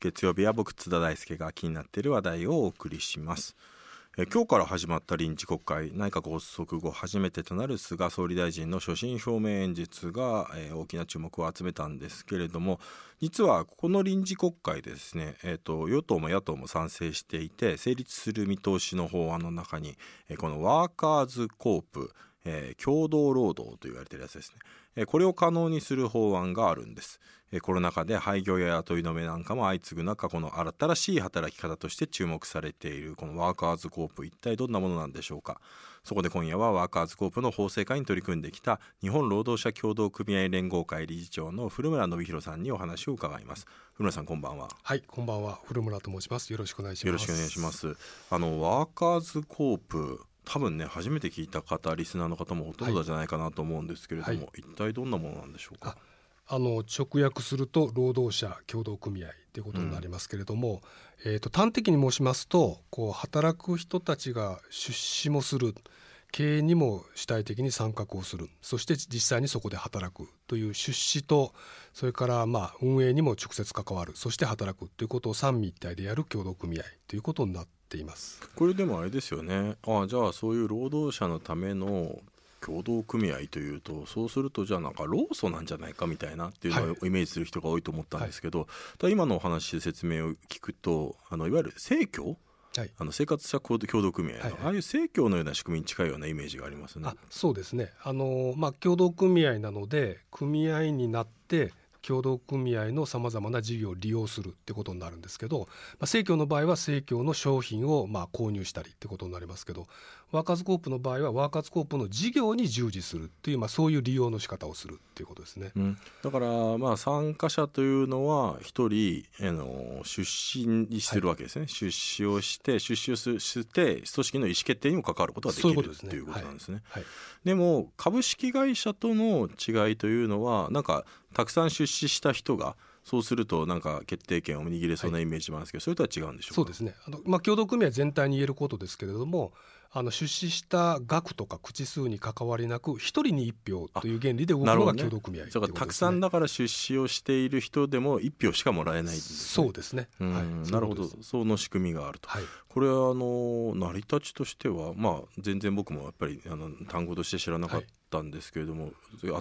月曜日は僕津田大輔が気になっている話題をお送りします。え今日から始まった臨時国会内閣発足後初めてとなる菅総理大臣の所信表明演説が、えー大きな注目を集めたんですけれども実はこの臨時国会ですね、えー、と与党も野党も賛成していて成立する見通しの法案の中に、えーこのワーカーズコープえー共同労働と言われてるやつですね、これを可能にする法案があるんです、えーコロナ禍で廃業や雇い止めなんかも相次ぐ中この新しい働き方として注目されているこのワーカーズコープ一体どんなものなんでしょうかそこで今夜はワーカーズコープの法制化に取り組んできた日本労働者協同組合連合会理事長の古村信弘さんにお話を伺います古村さんこんばんははい、こんばんは、古村と申します。よろしくお願いします。よろしくお願いしま。す。あのワーカーズコープ多分ね初めて聞いた方リスナーの方もほとんどじゃないかなと思うんですけれども、はい一体どんなものなんでしょうか？あの直訳すると労働者協同組合ということになりますけれども、えっ、と端的に申しますと、こう働く人たちが出資もする。経営にも主体的に参画をするそして実際にそこで働くという出資とそれからまあ運営にも直接関わるそして働くということを三位一体でやる協同組合ということになっています。これでもあれですよね。あじゃあそういう労働者のための協同組合というとそうするとじゃあなんか労組なんじゃないかみたいなっていうのはいをイメージする人が多いと思ったんですけど、ただ今のお話で説明を聞くとあのいわゆる生協はいあの生活者協同組合の、はいはいああいう生協のような仕組みに近いようなイメージがありますね。あそうですねあの、まあ、協同組合なので組合になって協同組合のさまざまな事業を利用するってことになるんですけど、まあ、生協の場合は生協の商品をまあ購入したりってことになりますけどワーカーズコープの場合はワーカーズコープの事業に従事するっていう、まあ、そういう利用の仕方をするっていうことですね。うん、だからまあ参加者というのは一人あの出資にしてるわけですね、出資をして出資をすして組織の意思決定にも関わることができるとねいうことなんですね。はい。でも株式会社との違いというのはなんかたくさん出資した人がそうするとなんか決定権を握れそうなイメージもあるんですけど、それとは違うんでしょうか？そうですね。あの、まあ、協同組合全体に言えることですけれどもあの出資した額とか口数に関わりなく一人に一票という原理で動くのが協同組合だからたくさんだから出資をしている人でも一票しかもらえないねそうですね。うんはい、なるほど。その仕組みがあると。はい。これはあの成り立ちとしてはまあ全然僕もやっぱりあの単語として知らなかったんですけれども、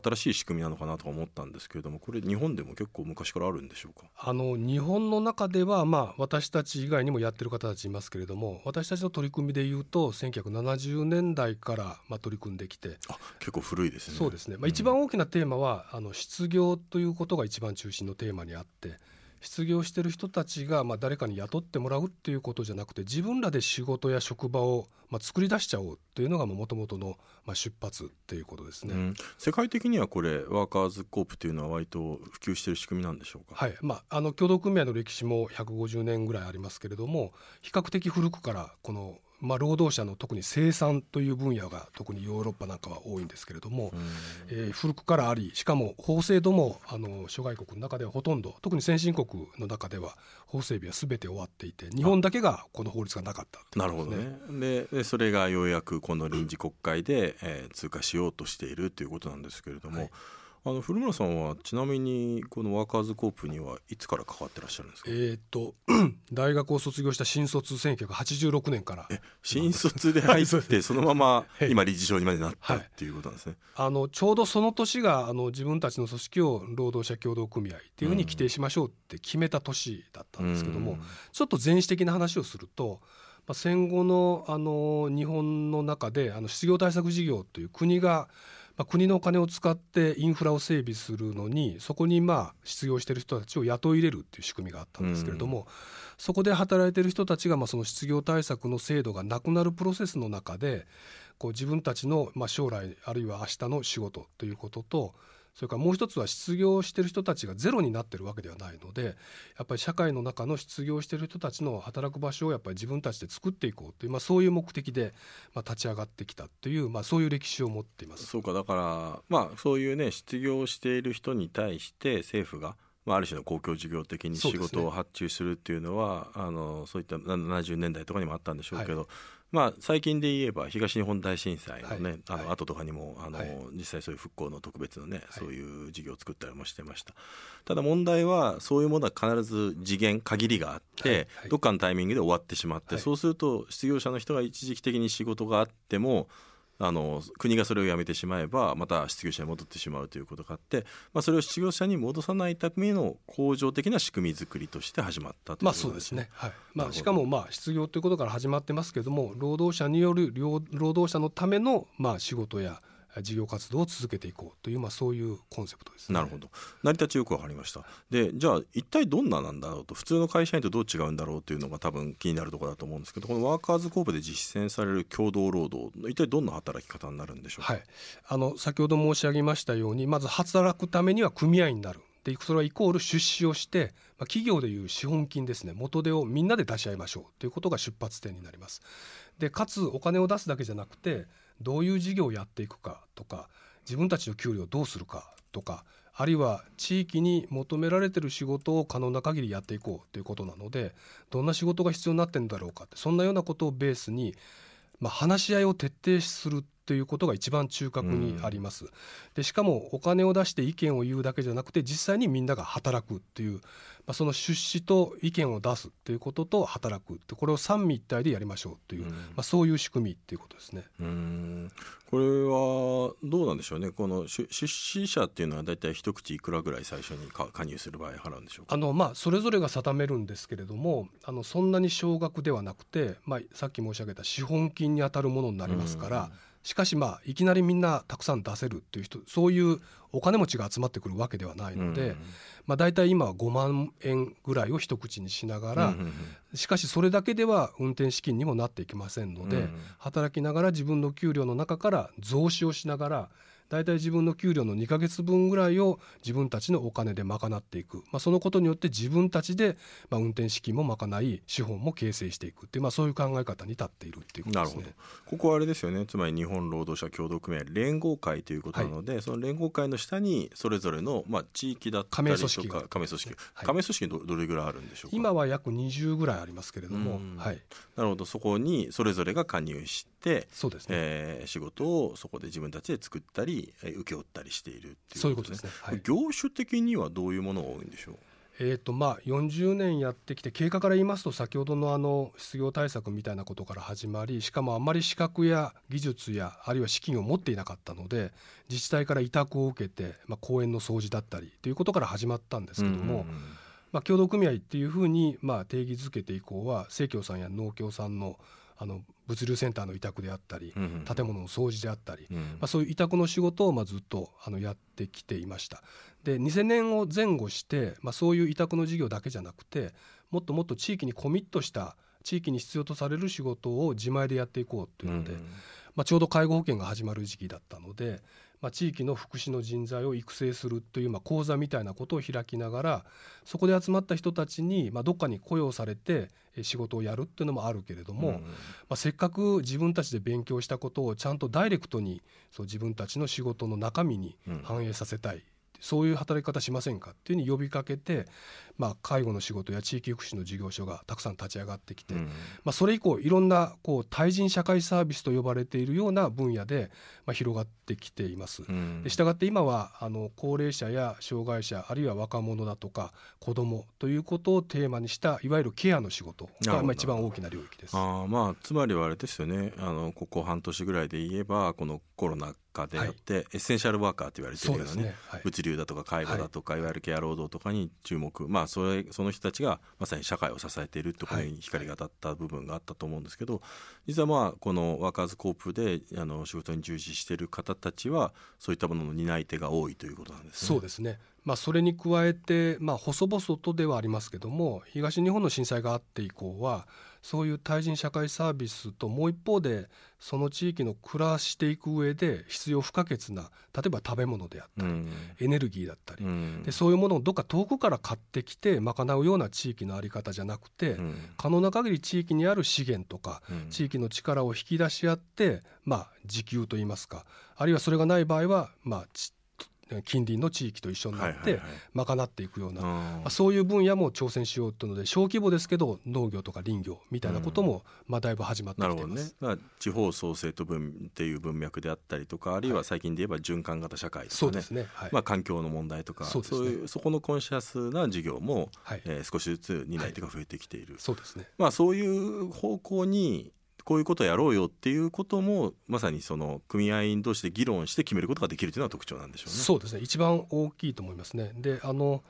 新しい仕組みなのかなとか思ったんですけれどもこれ日本でも結構昔からあるんでしょうか？あの日本の中ではまあ私たち以外にもやってる方たちいますけれども、私たちの取り組みでいうと1970年代からまあ取り組んできて、あ結構古いですねそうですね。まあうん一番大きなテーマはあの失業ということが一番中心のテーマにあって。失業してる人たちがまあ誰かに雇ってもらうっていうことじゃなくて自分らで仕事や職場をまあ作り出しちゃおうというのがもともとのまあ出発っていうことですね。うん、世界的にはこれワーカーズコープというのは割と普及している仕組みなんでしょうか、はい。まあ、あの協同組合の歴史も150年ぐらいありますけれども比較的古くからこの、まあ、労働者の特に生産という分野が特にヨーロッパなんかは多いんですけれども、うん。えー古くからありしかも法制度もあの諸外国の中ではほとんど特に先進国の中では法整備は全て終わっていて日本だけがこの法律がなかったっていうなるほどね。ででそれがようやくこの臨時国会で、えー通過しようとしているということなんですけれども、はいあの古村さんはちなみにこのワーカーズコープにはいつから関わってらっしゃるんですか、えーっと 大学を卒業した新卒1986年から。え新卒で入って そのままはい。今理事長にまでなったはい。っていうことなんですね。あのちょうどその年があの自分たちの組織を労働者協同組合っていうふうに規定しましょうって決めた年だったんですけども、うん。ちょっと前史的な話をすると、まあ、戦後のあの日本の中であの失業対策事業という国が、まあ、国のお金を使ってインフラを整備するのにそこにまあ失業している人たちを雇い入れるっていう仕組みがあったんですけれども、そこで働いている人たちがまあその失業対策の制度がなくなるプロセスの中でこう自分たちのまあ将来あるいは明日の仕事ということとそれからもう一つは失業している人たちがゼロになってるわけではないのでやっぱり社会の中の失業している人たちの働く場所をやっぱり自分たちで作っていこうという、まあ、そういう目的でまあ立ち上がってきたという、まあ、そういう歴史を持っています。そうかだからまあそういうね失業している人に対して政府が、まあ、ある種の公共事業的に仕事を発注するっていうのはあのそういった70年代とかにもあったんでしょうけど、まあ、最近で言えば東日本大震災のね、はい。あのはい後とかにもあの、はい。実際そういう復興の特別のね、そういう事業を作ったりもしてました。ただ問題はそういうものは必ず次元限りがあって、はい。はい。どっかのタイミングで終わってしまって、はい。そうすると失業者の人が一時的に仕事があってもあの国がそれをやめてしまえばまた失業者に戻ってしまうということがあって、まあ、それを失業者に戻さないための恒常的な仕組み作りとして始まったというまあそうですね。はい。まあしかもまあ失業ということから始まってますけども、労働者による労労働者のためのまあ仕事や事業活動を続けていこうというまあそういうコンセプトですね。なるほど成り立ちよくわかりましたでじゃあ一体どんななんだろうと普通の会社員とどう違うんだろうというのが多分気になるところだと思うんですけどこのワーカーズコープで実践される共同労働一体どんな働き方になるんでしょうか、はい。あの先ほど申し上げましたように、まず働くためには組合になる。でそれはイコール出資をして、まあ、企業でいう資本金ですね元手をみんなで出し合いましょうということが出発点になります。でかつお金を出すだけじゃなくてどういう事業をやっていくかとか自分たちの給料をどうするかとかあるいは地域に求められてる仕事を可能な限りやっていこうということなのでどんな仕事が必要になってるんだろうかってそんなようなことをベースに、まあ、話し合いを徹底するということが一番中核にあります。でしかもお金を出して意見を言うだけじゃなくて実際にみんなが働くっていう、まあ、その出資と意見を出すっていうことと働くってこれを三位一体でやりましょうという、うん。まあ、そういう仕組みっていうことですね。うーん。これはどうなんでしょうね。この出出資者っていうのは大体一口いくらぐらい最初にか加入する場合払うんでしょうか？あのまあ、それぞれが定めるんですけれどもあのそんなに少額ではなくて、まあ、さっき申し上げた資本金に当たるものになりますから、しかしまあいきなりみんなたくさん出せるっていう人そういうお金持ちが集まってくるわけではないので、うん。まあ、大体今は5万円ぐらいを一口にしながら、うんうんうん。しかしそれだけでは運転資金にもなっていきませんので、うん。働きながら自分の給料の中から増資をしながら大体自分の給料の2ヶ月分ぐらいを自分たちのお金で賄っていく、まあ、そのことによって自分たちで、まあ、運転資金も賄い資本も形成していくっていう、まあ、そういう考え方に立っているっていうことなるほど。ですね。ここはあれですよね。つまり日本労働者協同組合連合会ということなので、その連合会の下にそれぞれの、まあ、地域だったりとか加盟組織が。加盟組織、はい。加盟組織どどれぐらいあるんでしょうか？今は約20ぐらいありますけれども、うん。はい、なるほど。そこにそれぞれが加入して、そうですね、えー仕事をそこで自分たちで作ったりえー請け負ったりしているっていうそういうことですね。はい。業種的にはどういうものが多いんでしょう？えーとまあ、40年やってきて経過から言いますと先ほどのあの失業対策みたいなことから始まりしかもあまり資格や技術やあるいは資金を持っていなかったので自治体から委託を受けて、まあ、公園の掃除だったりということから始まったんですけども、うんまあ、協同組合っていうふうにまあ定義づけて以降は生協さんや農協さんのあの物流センターの委託であったり建物の掃除であったり、うんまあ、そういう委託の仕事をまあずっとあのやってきていました。で2000年を前後して、まあ、そういう委託の事業だけじゃなくてもっともっと地域にコミットした地域に必要とされる仕事を自前でやっていこうというので、うん。まあ、ちょうど介護保険が始まる時期だったので、まあ、地域の福祉の人材を育成するという、まあ、講座みたいなことを開きながらそこで集まった人たちに、まあ、どっかに雇用されてえ仕事をやるっていうのもあるけれども、うんまあ、せっかく自分たちで勉強したことをちゃんとダイレクトにそう自分たちの仕事の中身にうん。反映させたい、そういう働き方しませんかっていうふうに呼びかけて、まあ、介護の仕事や地域福祉の事業所がたくさん立ち上がってきて、うん。まあ、それ以降いろんなこう対人社会サービスと呼ばれているような分野で、まあ、広がってきています。うん。でしたがって今はあの高齢者や障害者あるいは若者だとか子どもということをテーマにしたいわゆるケアの仕事がまあ一番大きな領域です。あーまあつまりはあれですよね。あのここ半年ぐらいで言えばこのコロナ禍であって、エッセンシャルワーカーと言われてるそうようなねね。はい。物流だとか介護だとか、い、わゆるケア労働とかに注目。まあそれその人たちがまさに社会を支えているところに光が当たった部分があったと思うんですけど、実はまあこのワーカーズコープであの仕事に従事している方たちはそういったものの担い手が多いということなんですね。そうですね。まあそれに加えてまあ細々とではありますけども東日本の震災があって以降はそういう対人社会サービスともう一方でその地域の暮らしていく上で必要不可欠な例えば食べ物であったり、うん。エネルギーだったり、うん。でそういうものをどっか遠くから買ってきて賄うような地域の在り方じゃなくて、うん。可能な限り地域にある資源とかうん。地域の力を引き出し合って、まあ、自給といいますかあるいはそれがない場合は、まあ、ち近隣の地域と一緒になってはいはいはい賄っていくような、そういう分野も挑戦しようというので小規模ですけど農業とか林業みたいなこともまあだいぶ始まってきています。。だから地方創生と文っていう文脈であったりとか、あるいは最近で言えば循環型社会とかね。そうですね。はい。まあ環境の問題とか、そうねそういうそこのコンシャスな事業も、はい。えー少しずつ担い手が増えてきている。そうですね。まあそういう方向にこういうことをやろうよっていうこともまさにその組合員同士で議論して決めることができるというのは特徴なんでしょうね。そうですね。一番大きいと思いますね。で、あの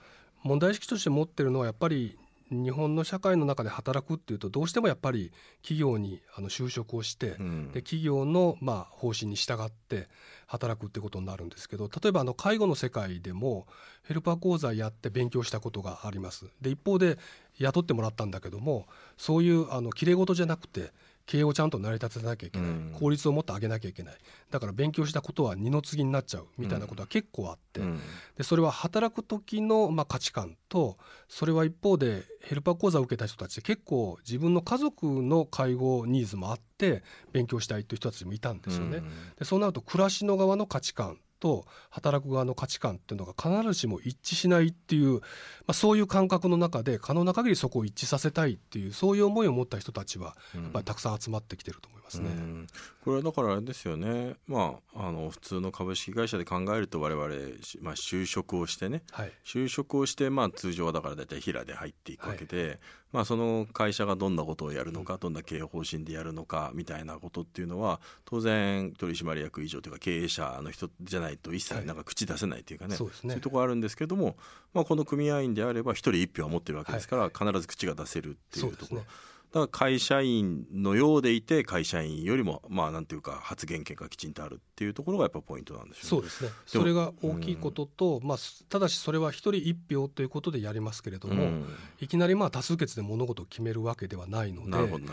問題意識として持ってるのはやっぱり日本の社会の中で働くっていうとどうしてもやっぱり企業にあの就職をして、うんで企業のまあ方針に従って働くってことになるんですけど例えばあの介護の世界でもヘルパー講座やって勉強したことがありますで一方で雇ってもらったんだけどもそういうあのきれい事じゃなくて経営をちゃんと成り立てなきゃいけない、うん。効率をもっと上げなきゃいけない。だから勉強したことは二の次になっちゃうみたいなことは結構あって、うん。でそれは働く時のまあ価値観とそれは一方でヘルパー講座を受けた人たち結構自分の家族の介護ニーズもあって勉強したいという人たちもいたんですよね。でそうなると暮らしの側の価値観と働く側の価値観っていうのが必ずしも一致しないっていう、まあ、そういう感覚の中で可能な限りそこを一致させたいっていうそういう思いを持った人たちはうん。やっぱりたくさん集まってきてると思いますね。うん。これはだからあれですよね、まあ、あの普通の株式会社で考えると我々、しまあ、就職をしてね。はい。就職をして、まあ、通常はだから大体平で入っていくわけで、まあ、その会社がどんなことをやるのか、どんな経営方針でやるのかみたいなことっていうのは当然取締役以上というか経営者の人じゃないと一はい。切なんか口出せないというかね、そうですね。いうところあるんですけども、まあ、この組合員であれば一人一票は持ってるわけですから、必ず口が出せるっていうところ。だから会社員のようでいて会社員よりもまあなんていうか発言権がきちんとあるっていうところがやっぱポイントなんでしょね。そううですね。それが大きいことと、まあ、ただしそれは一人一票ということでやりますけれども、ん。いきなりまあ多数決で物事を決めるわけではないのでどなるほど。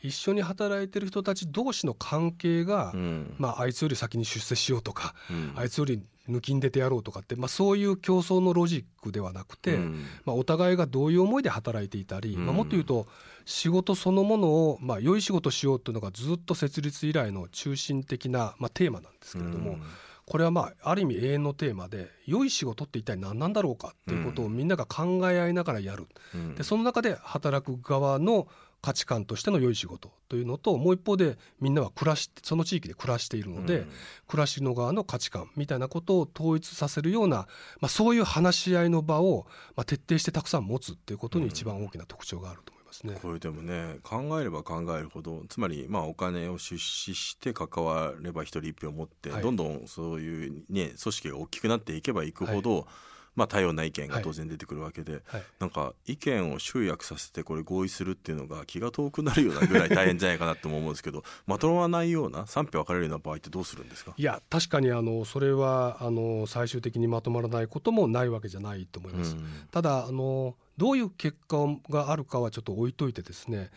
一緒に働いてる人たち同士の関係が、うん。まあ、あいつより先に出世しようとか、うん。あいつより抜きん出てやろうとかって、まあ、そういう競争のロジックではなくて、うん。まあ、お互いがどういう思いで働いていたり、うん。まあ、もっと言うと仕事そのものを、まあ、良い仕事しようというのがずっと設立以来の中心的な、まあ、テーマなんですけれども、うん。これはまあある意味永遠のテーマで良い仕事って一体何なんだろうかっていうことをみんなが考え合いながらやる、うん。でその中で働く側の価値観としての良い仕事というのともう一方でみんなは暮らしその地域で暮らしているので、うん。暮らしの側の価値観みたいなことを統一させるような、まあ、そういう話し合いの場を、まあ、徹底してたくさん持つっていうことに一番大きな特徴があると思いますね。これでもね考えれば考えるほどつまりまあお金を出資して関われば一人一票持って、はい。どんどんそういうね組織が大きくなっていけばいくほど、まあ多様な意見が当然出てくるわけで、はい。なんか意見を集約させてこれ合意するっていうのが気が遠くなるようなぐらい大変じゃないかなとも思うんですけど まとまらないような賛否分かれるような場合ってどうするんですか？いや確かにあのそれはあの最終的にまとまらないこともないわけじゃないと思います。ただあのどういう結果があるかはちょっと置いといてですね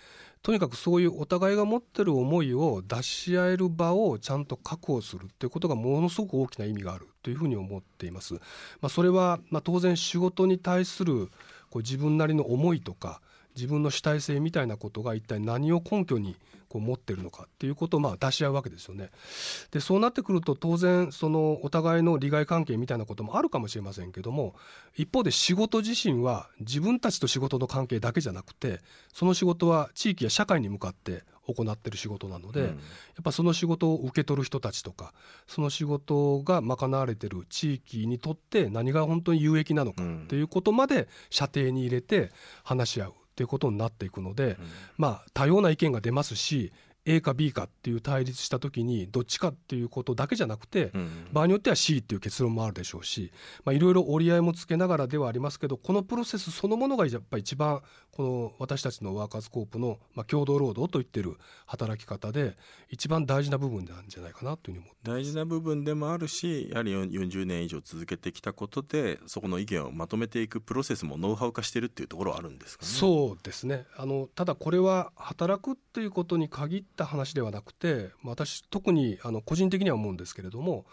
とにかくそういうお互いが持ってる思いを出し合える場をちゃんと確保するっていうことがものすごく大きな意味があるというふうに思っています。まあ、それは、まあ、当然仕事に対するこう自分なりの思いとか自分の主体性みたいなことが一体何を根拠にこう持ってるのかっていうことをまあ出し合うわけですよね。でそうなってくると当然そのお互いの利害関係みたいなこともあるかもしれませんけども一方で仕事自身は自分たちと仕事の関係だけじゃなくてその仕事は地域や社会に向かって行ってる仕事なので、うんやっぱその仕事を受け取る人たちとかその仕事が賄われてる地域にとって何が本当に有益なのかうんっていうことまで射程に入れて話し合うっていうことになっていくので、うん。まあ多様な意見が出ますし A か B かっていう対立した時にどっちかっていうことだけじゃなくて、うん場合によっては C っていう結論もあるでしょうしまあいろいろ折り合いもつけながらではありますけどこのプロセスそのものがやっぱり一番この私たちのワーカーズコープの、まあ、共同労働といってる働き方で一番大事な部分なんじゃないかなというふうに思って大事な部分でもあるしやはり40年以上続けてきたことでそこの意見をまとめていくプロセスもノウハウ化してるっていうところはあるんですかね。そうですね。あのただこれは働くっていうことに限った話ではなくて私特にあの個人的には思うんですけれども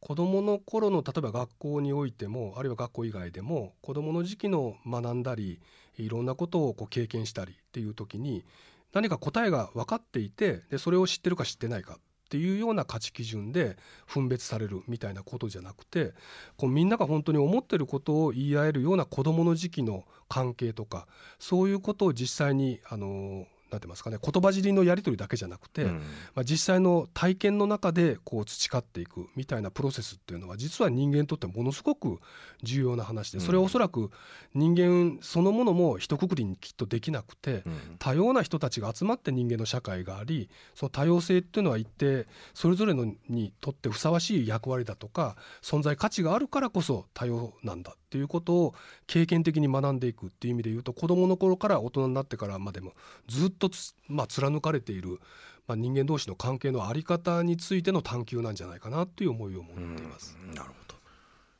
子どもの頃の例えば学校においてもあるいは学校以外でも子どもの時期の学んだりいろんなことをこう経験したりっていう時に何か答えが分かっていてでそれを知ってるか知ってないかっていうような価値基準で分別されるみたいなことじゃなくてこうみんなが本当に思ってることを言い合えるような子どもの時期の関係とかそういうことを実際にあのなんてますかね。言葉尻のやり取りだけじゃなくて、うん、まあ、実際の体験の中でこう培っていくみたいなプロセスっていうのは実は人間にとってものすごく重要な話でそれはおそらく人間そのものも一括りにきっとできなくて、多様な人たちが集まって人間の社会がありその多様性っていうのは一定それぞれのにとってふさわしい役割だとか存在価値があるからこそ多様なんだっていうことを経験的に学んでいくっていう意味で言うと子どもの頃から大人になってからまでもずっとまあ、貫かれている、まあ、人間同士の関係の在り方についての探求なんじゃないかなという思いを持っています。なるほど、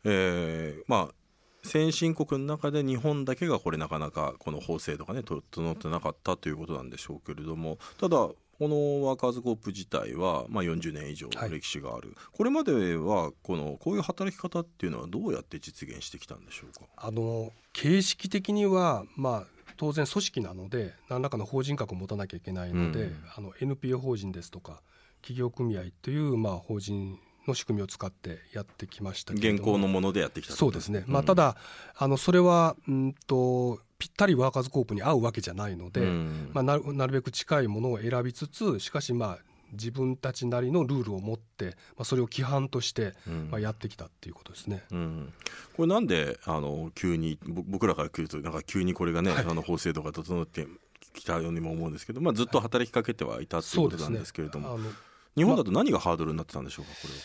えーまあ先進国の中で日本だけがこれなかなかこの法制度がね整ってなかったということなんでしょうけれどもただこのワーカーズコープ自体は、まあ、40年以上歴史がある、はい、これまではこのこういう働き方っていうのはどうやって実現してきたんでしょうか？あの形式的には、まあ、当然組織なので何らかの法人格を持たなきゃいけないので、うん、あの NPO 法人ですとか企業組合というまあ法人の仕組みを使ってやってきました現行のものでやってきたそうですね、うん、まあ、ただあのそれはうんとぴったりワーカーズコープに合うわけじゃないので、うん、まあ、なるべく近いものを選びつつしかしまあ自分たちなりのルールを持って、まあ、それを規範として、まあ、やってきたっていうことですね、うん、これなんであの急に僕らから来るとなんか急にこれがね、はい、あの法制度が整ってきたようにも思うんですけど、まあ、ずっと働きかけてはいたっていうことなんですけれども、はいね、日本だと何がハードルになってたんでしょうかこれは。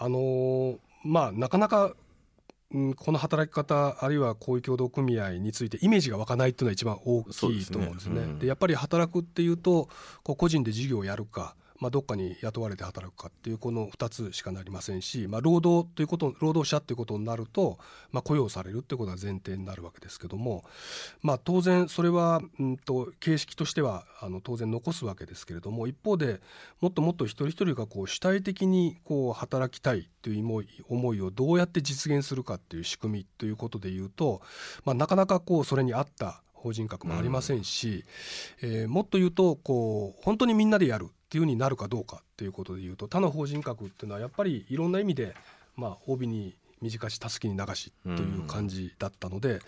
あのー、まあなかなかうん、この働き方あるいはこういう協同組合についてイメージが湧かないっていうのは一番大きいと思うんですね。で、ねうん、やっぱり働くっていうとこう個人で事業をやるかまあ、どっかに雇われて働くかっていうこの2つしかなりませんし、まあ、労働ということ労働者ということになると、まあ、雇用されるっていうことが前提になるわけですけども、まあ、当然それは、うんと、形式としてはあの当然残すわけですけれども一方でもっともっと一人一人がこう主体的にこう働きたいという思い思いをどうやって実現するかっていう仕組みということでいうと、まあ、なかなかこうそれに合った法人格もありませんし、うん、えー、もっと言うとこう本当にみんなでやるっていうふうになるかどうかっていうことでいうと他の法人格っていうのはやっぱりいろんな意味で、まあ、帯に短したすきに流しという感じだったので、うん、ま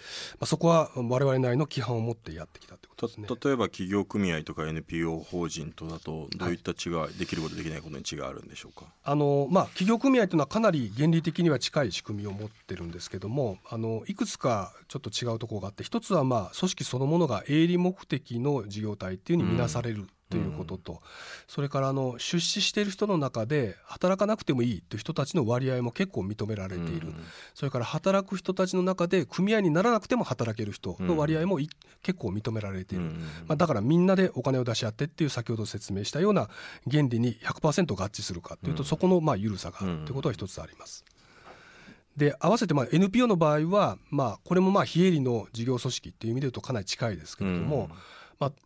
あ、そこは我々なりの規範を持ってやってきたってことですね。例えば企業組合とか NPO 法人とだとどういった違い、はい、できることできないことに違いあるんでしょうか？あの、まあ、企業組合というのはかなり原理的には近い仕組みを持ってるんですけどもあのいくつかちょっと違うところがあって一つはまあ組織そのものが営利目的の事業体っていうふうに見なされる、うんということと、うん、それからあの出資している人の中で働かなくてもいいという人たちの割合も結構認められている、うん、それから働く人たちの中で組合にならなくても働ける人の割合も、うん、結構認められている、まあ、だからみんなでお金を出し合ってっていう先ほど説明したような原理に100%合致するかというと、そこのまあ緩さがあるということは一つあります。で合わせてまあ NPO の場合は、まあ、これもまあ非営利の事業組織っていう意味で言うとかなり近いですけれども、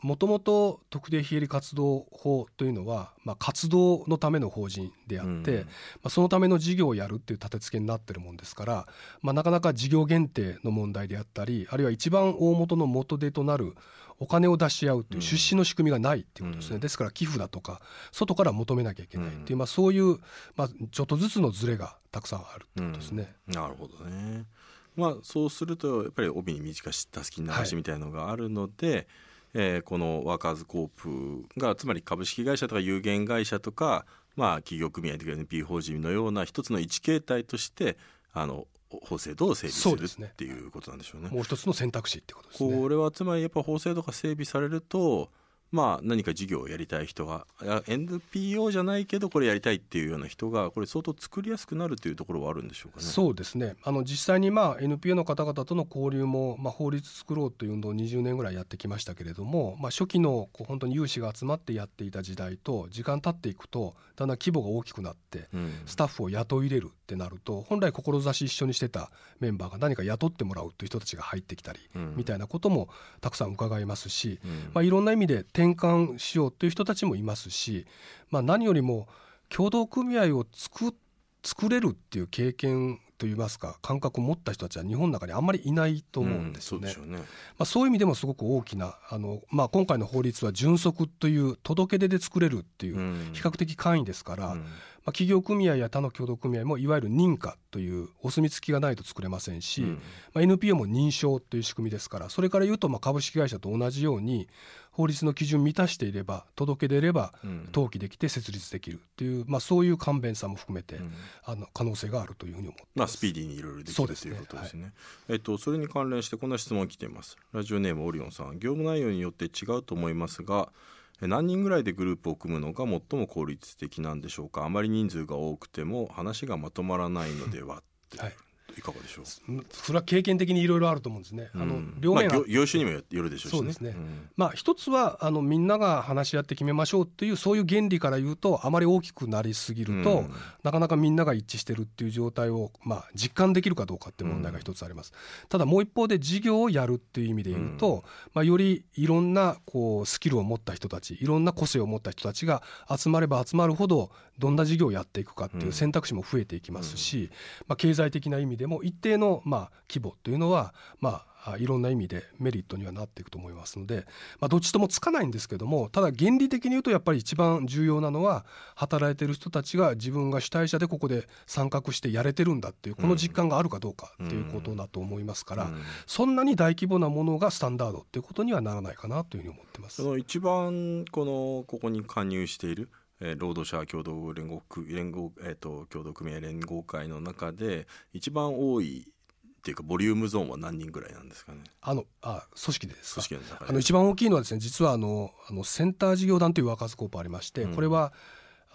もともと特定非営利活動法というのは、まあ、活動のための法人であって、うん、まあ、そのための事業をやるっていう立て付けになってるもんですから、まあ、なかなか事業限定の問題であったりあるいは一番大元の元手となるお金を出し合うという出資の仕組みがないっていうことですね、うん、ですから寄付だとか外から求めなきゃいけないっていう、まあ、そういう、まあ、ちょっとずつのズレがたくさんあるってことですね。なるほどね。まあ、そうするとやっぱり帯に短したすき流しみたいなのがあるので、はいえー、このワーカーズコープがつまり株式会社とか有限会社とか、まあ、企業組合とか NP 法人のような一つの一形態としてあの法制度を整備するっていうことなんでしょうね。もう一つの選択肢ってことですね。これはつまりやっぱ法制度が整備されるとまあ、何か事業をやりたい人が NPO じゃないけどこれやりたいっていうような人がこれ相当作りやすくなるというところはあるんでしょうかね。そうですね。あの実際にまあ NPO の方々との交流も、まあ、法律作ろうという運動を20年ぐらいやってきましたけれども、まあ、初期のこう本当に有志が集まってやっていた時代と時間経っていくとだんだん規模が大きくなって、スタッフを雇い入れるってなると本来志一緒にしてたメンバーが何か雇ってもらうという人たちが入ってきたり、みたいなこともたくさん伺いますし、まあ、いろんな意味で転換しようという人たちもいますし、まあ、何よりも協同組合を作っ作れるっていう経験といいますか感覚を持った人たちは日本の中にあんまりいないと思うんですよね。うん、そう、ね、まあ、そういう意味でもすごく大きなあの、まあ、今回の法律は純則という届け出で作れるっていう比較的簡易ですから、うん、まあ、企業組合や他の協同組合もいわゆる認可というお墨付きがないと作れませんし、うん、まあ、NPO も認証という仕組みですからそれから言うとまあ株式会社と同じように法律の基準満たしていれば届け出れば登記できて設立できるという、まあ、そういう簡便さも含めて、あの可能性があるというふうに思ってまあ、スピーディーにいろいろできるということですね。はい、えっと、それに関連してこんな質問来ています。ラジオネームオリオンさん。業務内容によって違うと思いますが何人ぐらいでグループを組むのが最も効率的なんでしょうか？あまり人数が多くても話がまとまらないのでははい。いかがでしょう？それは経験的にいろいろあると思うんですね。あの両面、まあ、業種にもよるでしょうし、ね、そうですね。うん、まあ一つはあのみんなが話し合って決めましょうっていうそういう原理から言うとあまり大きくなりすぎると、うん、なかなかみんなが一致してるっていう状態をまあ実感できるかどうかっていう問題が一つあります。うん、ただもう一方で事業をやるっていう意味で言うと、まあよりいろんなこうスキルを持った人たち、いろんな個性を持った人たちが集まれば集まるほどどんな事業をやっていくかっていう選択肢も増えていきますし、まあ経済的な意味でも一定のまあ、規模というのは、まあ、いろんな意味でメリットにはなっていくと思いますので、まあ、どっちともつかないんですけどもただ原理的に言うとやっぱり一番重要なのは働いてる人たちが自分が主体者でここで参画してやれてるんだっていうこの実感があるかどうかっていうことだと思いますから、そんなに大規模なものがスタンダードっていうことにはならないかなというふうに思ってます。一番このここに加入しているえ労働者共同連合連合、えーと、共同組合連合会の中で一番多いっていうかボリュームゾーンは何人ぐらいなんですかね？あのあ組織でです組織の中で。あの一番大きいのはですね実はあのあのセンター事業団というワーカーズコープありまして、うん、これは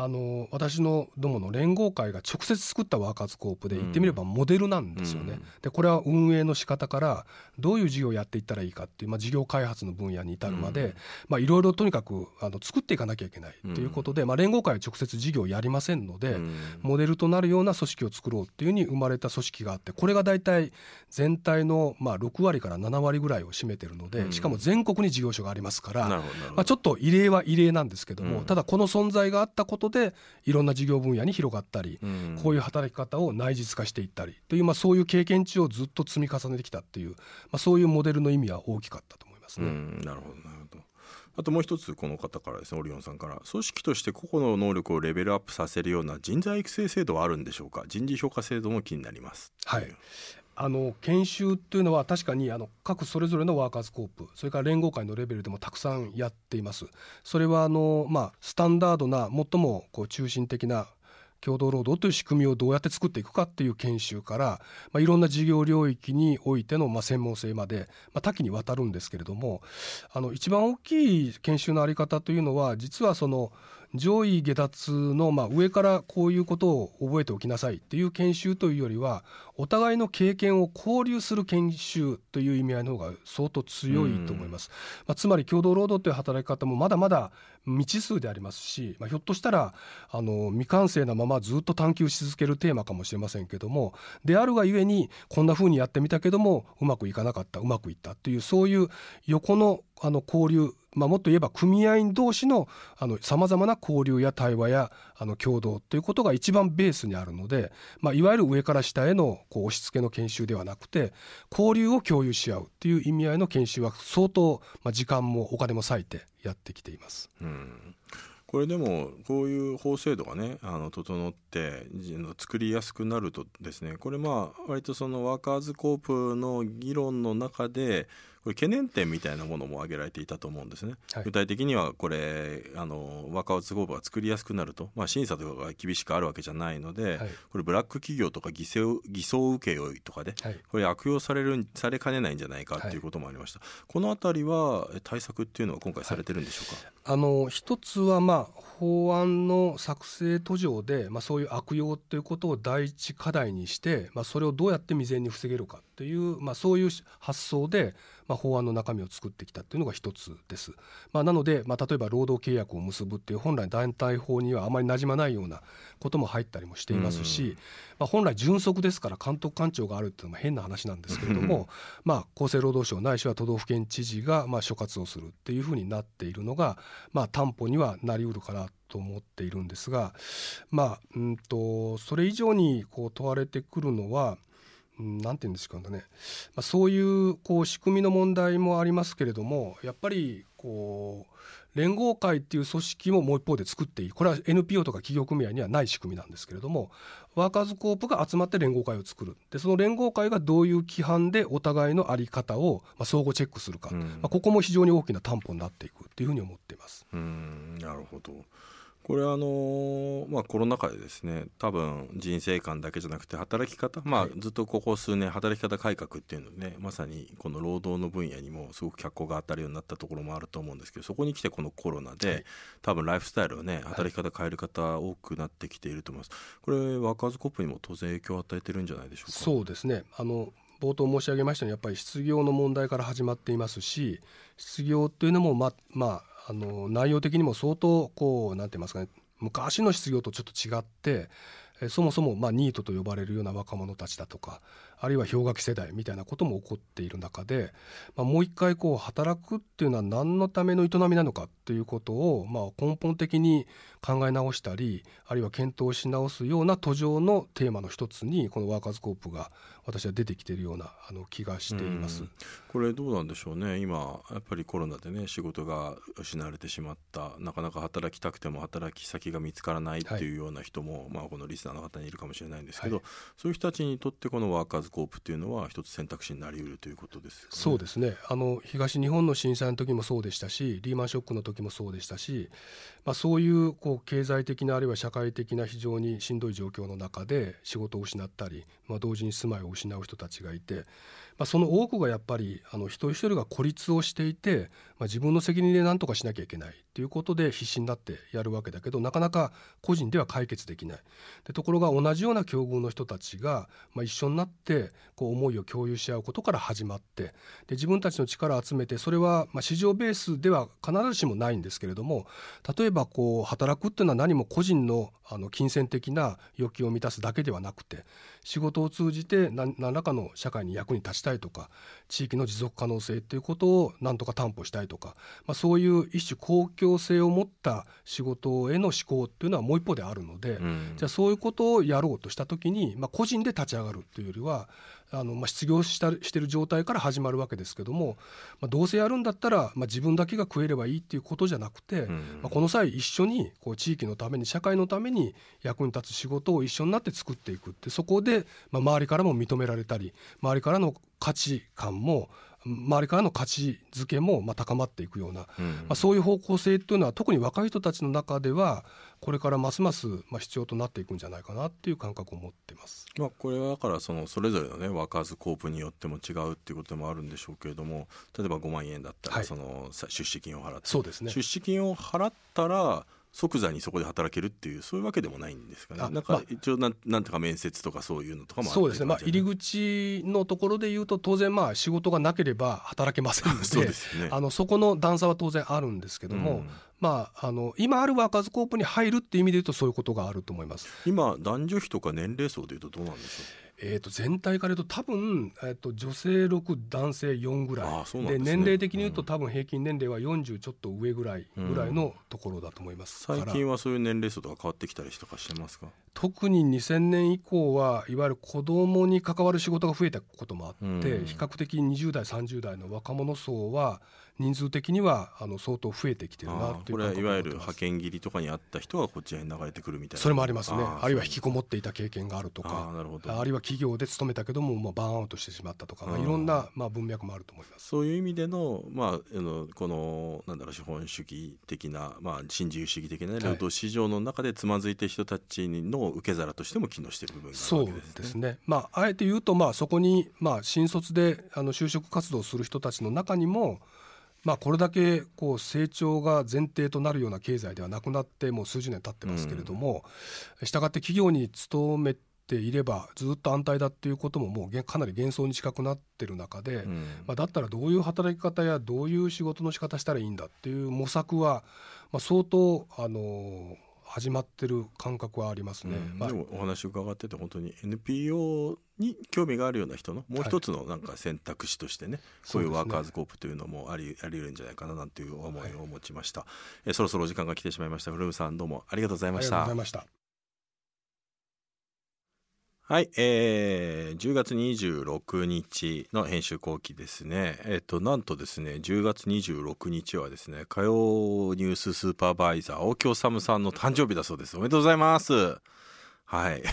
あの私のどもの連合会が直接作ったワーカーズコープで言ってみればモデルなんですよね。でこれは運営の仕方からどういう事業をやっていったらいいかっていう、まあ、事業開発の分野に至るまでいろいろとにかくあの作っていかなきゃいけないということで、まあ、連合会は直接事業をやりませんのでモデルとなるような組織を作ろうっていうふうに生まれた組織があってこれが大体全体のまあ6割から7割ぐらいを占めてるのでしかも全国に事業所がありますから、まあ、ちょっと異例は異例なんですけども、ただこの存在があったことでいろんな事業分野に広がったり、こういう働き方を内実化していったりという、まあ、そういう経験値をずっと積み重ねてきたっていう、まあ、そういうモデルの意味は大きかったと思いますね。なるほどなるほど。あともう一つこの方からですねオリオンさんから組織として個々の能力をレベルアップさせるような人材育成制度はあるんでしょうか？人事評価制度も気になりますはいあの研修というのは確かにあの各それぞれのワーカーズコープそれから連合会のレベルでもたくさんやっています。それはあの、まあ、スタンダードな最もこう中心的な共同労働という仕組みをどうやって作っていくかっていう研修から、まあ、いろんな事業領域においてのまあ専門性まで、まあ、多岐にわたるんですけれどもあの一番大きい研修の在り方というのは実はその上位下達の、まあ、上からこういうことを覚えておきなさいっていう研修というよりはお互いの経験を交流する研修という意味合いの方が相当強いと思います。まあ、つまり共同労働という働き方もまだまだ未知数でありますし、まあ、ひょっとしたらあの未完成なままずっと探求し続けるテーマかもしれませんけどもであるがゆえにこんなふうにやってみたけどもうまくいかなかったうまくいったっていうそういう横のあの交流まあ、もっと言えば組合員同士のさまざまな交流や対話やあの共同ということが一番ベースにあるので、まあ、いわゆる上から下へのこう押し付けの研修ではなくて交流を共有し合うっていう意味合いの研修は相当、まあ、時間もお金も割いてやってきています。うんこれでもこういう法制度がねあの整って作りやすくなるとですねこれまあ割とそのワーカーズコープの議論の中でこれ懸念点みたいなものも挙げられていたと思うんですね、はい、具体的にはこれあの若尾都合部が作りやすくなると、まあ、審査とかが厳しくあるわけじゃないので、はい、これブラック企業とか偽装偽装請負とかで、はい、これ悪用されるされかねないんじゃないかっていうこともありました、このあたりは対策っていうのは今回されてるんでしょうか、あの一つはまあ法案の作成途上で、まあ、そういう悪用ということを第一課題にして、まあ、それをどうやって未然に防げるかっっていう、まあ、そういう発想で、まあ、法案の中身を作ってきたっていうのが一つです。まあ、なので、まあ、例えば労働契約を結ぶっていう本来団体法にはあまりなじまないようなことも入ったりもしていますし、まあ、本来純則ですから監督官庁があるっていうのも変な話なんですけれども まあ厚生労働省ないしは都道府県知事がまあ所轄をするっていうふうになっているのが、まあ、担保にはなりうるかなと思っているんですがまあうんとそれ以上にこう問われてくるのは何て言うんですかね、まあ、そういうこう仕組みの問題もありますけれどもやっぱりこう連合会っていう組織ももう一方で作っていいこれは NPO とか企業組合にはない仕組みなんですけれどもワーカーズコープが集まって連合会を作る。でその連合会がどういう規範でお互いの在り方をまあ相互チェックするか、うん、まあ、ここも非常に大きな担保になっていくっていうふうに思っています。うんなるほどこれあのまあ、コロナ禍でですね多分人生観だけじゃなくて働き方、まあ、ずっとここ数年働き方改革っていうのねまさにこの労働の分野にもすごく脚光が当たるようになったところもあると思うんですけどそこに来てこのコロナで、はい、多分ライフスタイルをね働き方変える方多くなってきていると思います。これワーカーズコップにも当然影響を与えてるんじゃないでしょうか？そうですねあの冒頭申し上げましたようにやっぱり失業の問題から始まっていますし失業っていうのもままああの内容的にも相当こう何て言いますかね。昔の失業とちょっと違ってそもそもまニートと呼ばれるような若者たちだとかあるいは氷河期世代みたいなことも起こっている中で、まあ、もう一回こう働くっていうのは何のための営みなのかっていうことをまあ根本的に考え直したりあるいは検討し直すような途上のテーマの一つにこのワーカーズコープが私は出てきているようなあの気がしています。これどうなんでしょうね。今やっぱりコロナでね仕事が失われてしまった。なかなか働きたくても働き先が見つからないっていうような人も、はい、まあ、このリスナーの方にいるかもしれないんですけど、はい、そういう人たちにとってこのワーカーズコープっていうのは一つ選択肢になりうるということです、ね、そうですね。あの東日本の震災の時もそうでしたしリーマンショックの時もそうでしたし、まあ、そういうこう経済的なあるいは社会的な非常にしんどい状況の中で仕事を失ったり、まあ、同時に住まいを失う人たちがいてまあ、その多くがやっぱりあの一人一人が孤立をしていて、まあ、自分の責任で何とかしなきゃいけないということで必死になってやるわけだけどなかなか個人では解決できない。でところが同じような境遇の人たちが、まあ、一緒になってこう思いを共有し合うことから始まってで自分たちの力を集めてそれはまあ市場ベースでは必ずしもないんですけれども例えばこう働くっていうのは何も個人のあの金銭的な欲求を満たすだけではなくて仕事を通じて何らかの社会に役に立ちたいとか地域の持続可能性っていうことを何とか担保したいとか、まあ、そういう一種公共性を持った仕事への思考っていうのはもう一方であるので、うん、じゃあそういうことをやろうとした時に、まあ、個人で立ち上がるというよりはあの、まあ、失業したしてる状態から始まるわけですけども、まあ、どうせやるんだったら、まあ、自分だけが食えればいいっていうことじゃなくて、うん、まあ、この際一緒にこう地域のために社会のために役に立つ仕事を一緒になって作っていくってそこで、まあ、周りからも認められたり周りからの価値観も周りからの価値づけもまあ高まっていくような、うん、まあ、そういう方向性というのは特に若い人たちの中ではこれからますますまあ必要となっていくんじゃないかなっていう感覚を持ってます。まあ、これはだからそのそれぞれのねワーカーズコープによっても違うっていうこともあるんでしょうけれども例えば5万円だったらその出資金を払って、そうですね、出資金を払ったら即座にそこで働けるっていうそういうわけでもないんですかね。なんか一応なんなんとか面接とかそういうのとかもそうですね。まあ入り口のところで言うと当然まあ仕事がなければ働けませんので、そうですね、あのそこの段差は当然あるんですけども、うん、まああの今あるワーカーズコープに入るっていう意味で言うとそういうことがあると思います。今男女比とか年齢層でいうとどうなんでしょう？えー、と全体から言うと多分、えー、と女性6男性4ぐらい。で、ね、年齢的に言うと、うん、多分平均年齢は40ちょっと上ぐらいぐらいのところだと思います、うん、最近はそういう年齢層とか変わってきたりとかしてますか？特に2000年以降はいわゆる子どもに関わる仕事が増えたこともあって、うん、比較的20代30代の若者層は人数的にはあの相当増えてきてるなというこれはいわゆる派遣切りとかにあった人がこちらに流れてくるみたいなそれもありますね。あるいは引きこもっていた経験があるとか。あるいは企業で勤めたけども、まあ、バーンアウトしてしまったとか、まあ、いろんな、まあ、文脈もあると思います。そういう意味での,、まあ、あのこのなんだろう資本主義的な、まあ、新自由主義的な労働市場の中でつまずいてる人たちの受け皿としても機能している部分があるわけですね。そうですね。まあ、あえて言うと、まあ、そこに、まあ、新卒であの就職活動する人たちの中にもまあ、これだけこう成長が前提となるような経済ではなくなってもう数十年経ってますけれども、したがって企業に勤めていればずっと安泰だっていうことももうかなり幻想に近くなってる中で、うん、まあ、だったらどういう働き方やどういう仕事の仕方したらいいんだっていう模索は、まあ、相当あの始まってる感覚はありますね、うん、でもお話伺ってて本当に NPO に興味があるような人のもう一つのなんか選択肢としてね、はい、そういうワーカーズコープというのもありあり得るんじゃないかななんていう思いを持ちました、はい、えそろそろお時間が来てしまいました。古海さんどうもありがとうございましたありがとうございましたはい、えー、10月26日の編集後期ですね。えっ、と、なんとですね、10月26日はですね、火曜ニューススーパーバイザー、大京治さんの誕生日だそうです。おめでとうございます。はい。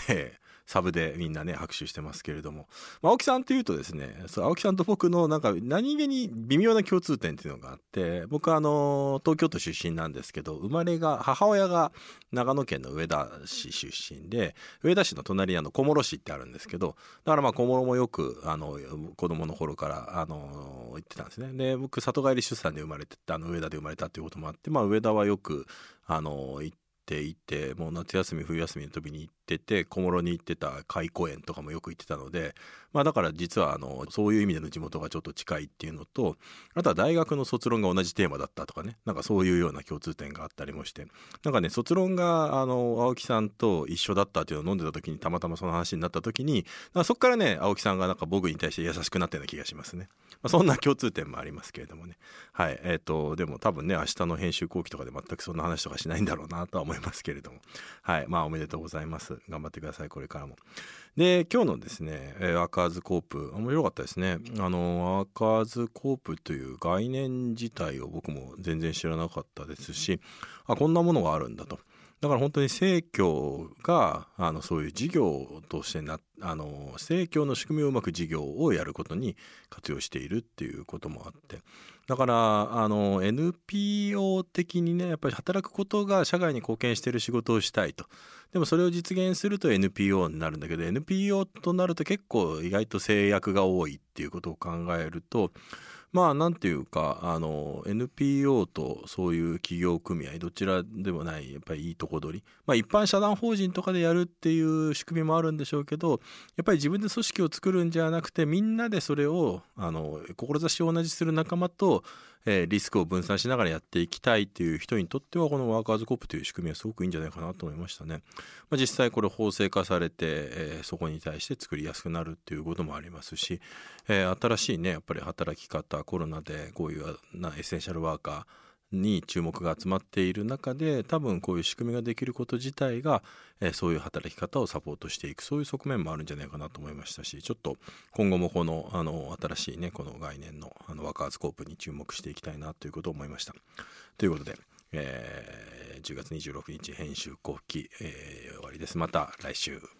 サブでみんなね拍手してますけれども、まあ、青木さんっていうとですねそう青木さんと僕のなんか何気に微妙な共通点っていうのがあって僕はあの東京都出身なんですけど生まれが母親が長野県の上田市出身で上田市の隣あの小諸市ってあるんですけどだからまあ小諸もよくあの子供の頃からあの行ってたんですね。で僕里帰り出産で生まれてあの上田で生まれたっていうこともあって、まあ、上田はよくあの行っていてもう夏休み冬休みの時に行ってて小諸に行ってた開公園とかもよく行ってたので、まあ、だから実はあのそういう意味での地元がちょっと近いっていうのとあとは大学の卒論が同じテーマだったとかねなんかそういうような共通点があったりもしてなんかね卒論があの青木さんと一緒だったっていうのを飲んでた時にたまたまその話になった時にそこからね青木さんがなんか僕に対して優しくなったような気がしますね。まあ、そんな共通点もありますけれどもね。はいえっ、ー、とでも多分ね明日の編集後期とかで全くそんな話とかしないんだろうなとは思いますけれども。はいまあおめでとうございます。頑張ってくださいこれからも。で今日のですねワーカーズコープ面白かったですね。あのワーカーズコープという概念自体を僕も全然知らなかったですしあこんなものがあるんだと。だから本当に生協があのそういう事業としてなあの生協の仕組みをうまく事業をやることに活用しているっていうこともあって。だからあの NPO 的にねやっぱり働くことが社会に貢献している仕事をしたいと。でもそれを実現すると NPO になるんだけど NPO となると結構意外と制約が多いっていうことを考えるとまあなんていうかあの NPO とそういう企業組合どちらでもないやっぱりいいとこ取り。まあ一般社団法人とかでやるっていう仕組みもあるんでしょうけどやっぱり自分で組織を作るんじゃなくてみんなでそれをあの志を同じする仲間とえー、リスクを分散しながらやっていきたいという人にとってはこのワーカーズコップという仕組みはすごくいいんじゃないかなと思いましたね。まあ、実際これ法制化されて、えー、そこに対して作りやすくなるっていうこともありますし、えー、新しいねやっぱり働き方コロナでこういうなエッセンシャルワーカーに注目が集まっている中で多分こういう仕組みができること自体が、えー、そういう働き方をサポートしていくそういう側面もあるんじゃないかなと思いましたしちょっと今後もこのあの新しいねこの概念のあのワーカーズコープに注目していきたいなということを思いました。ということで、えー、10月26日編集後期、えー、終わりです。また来週。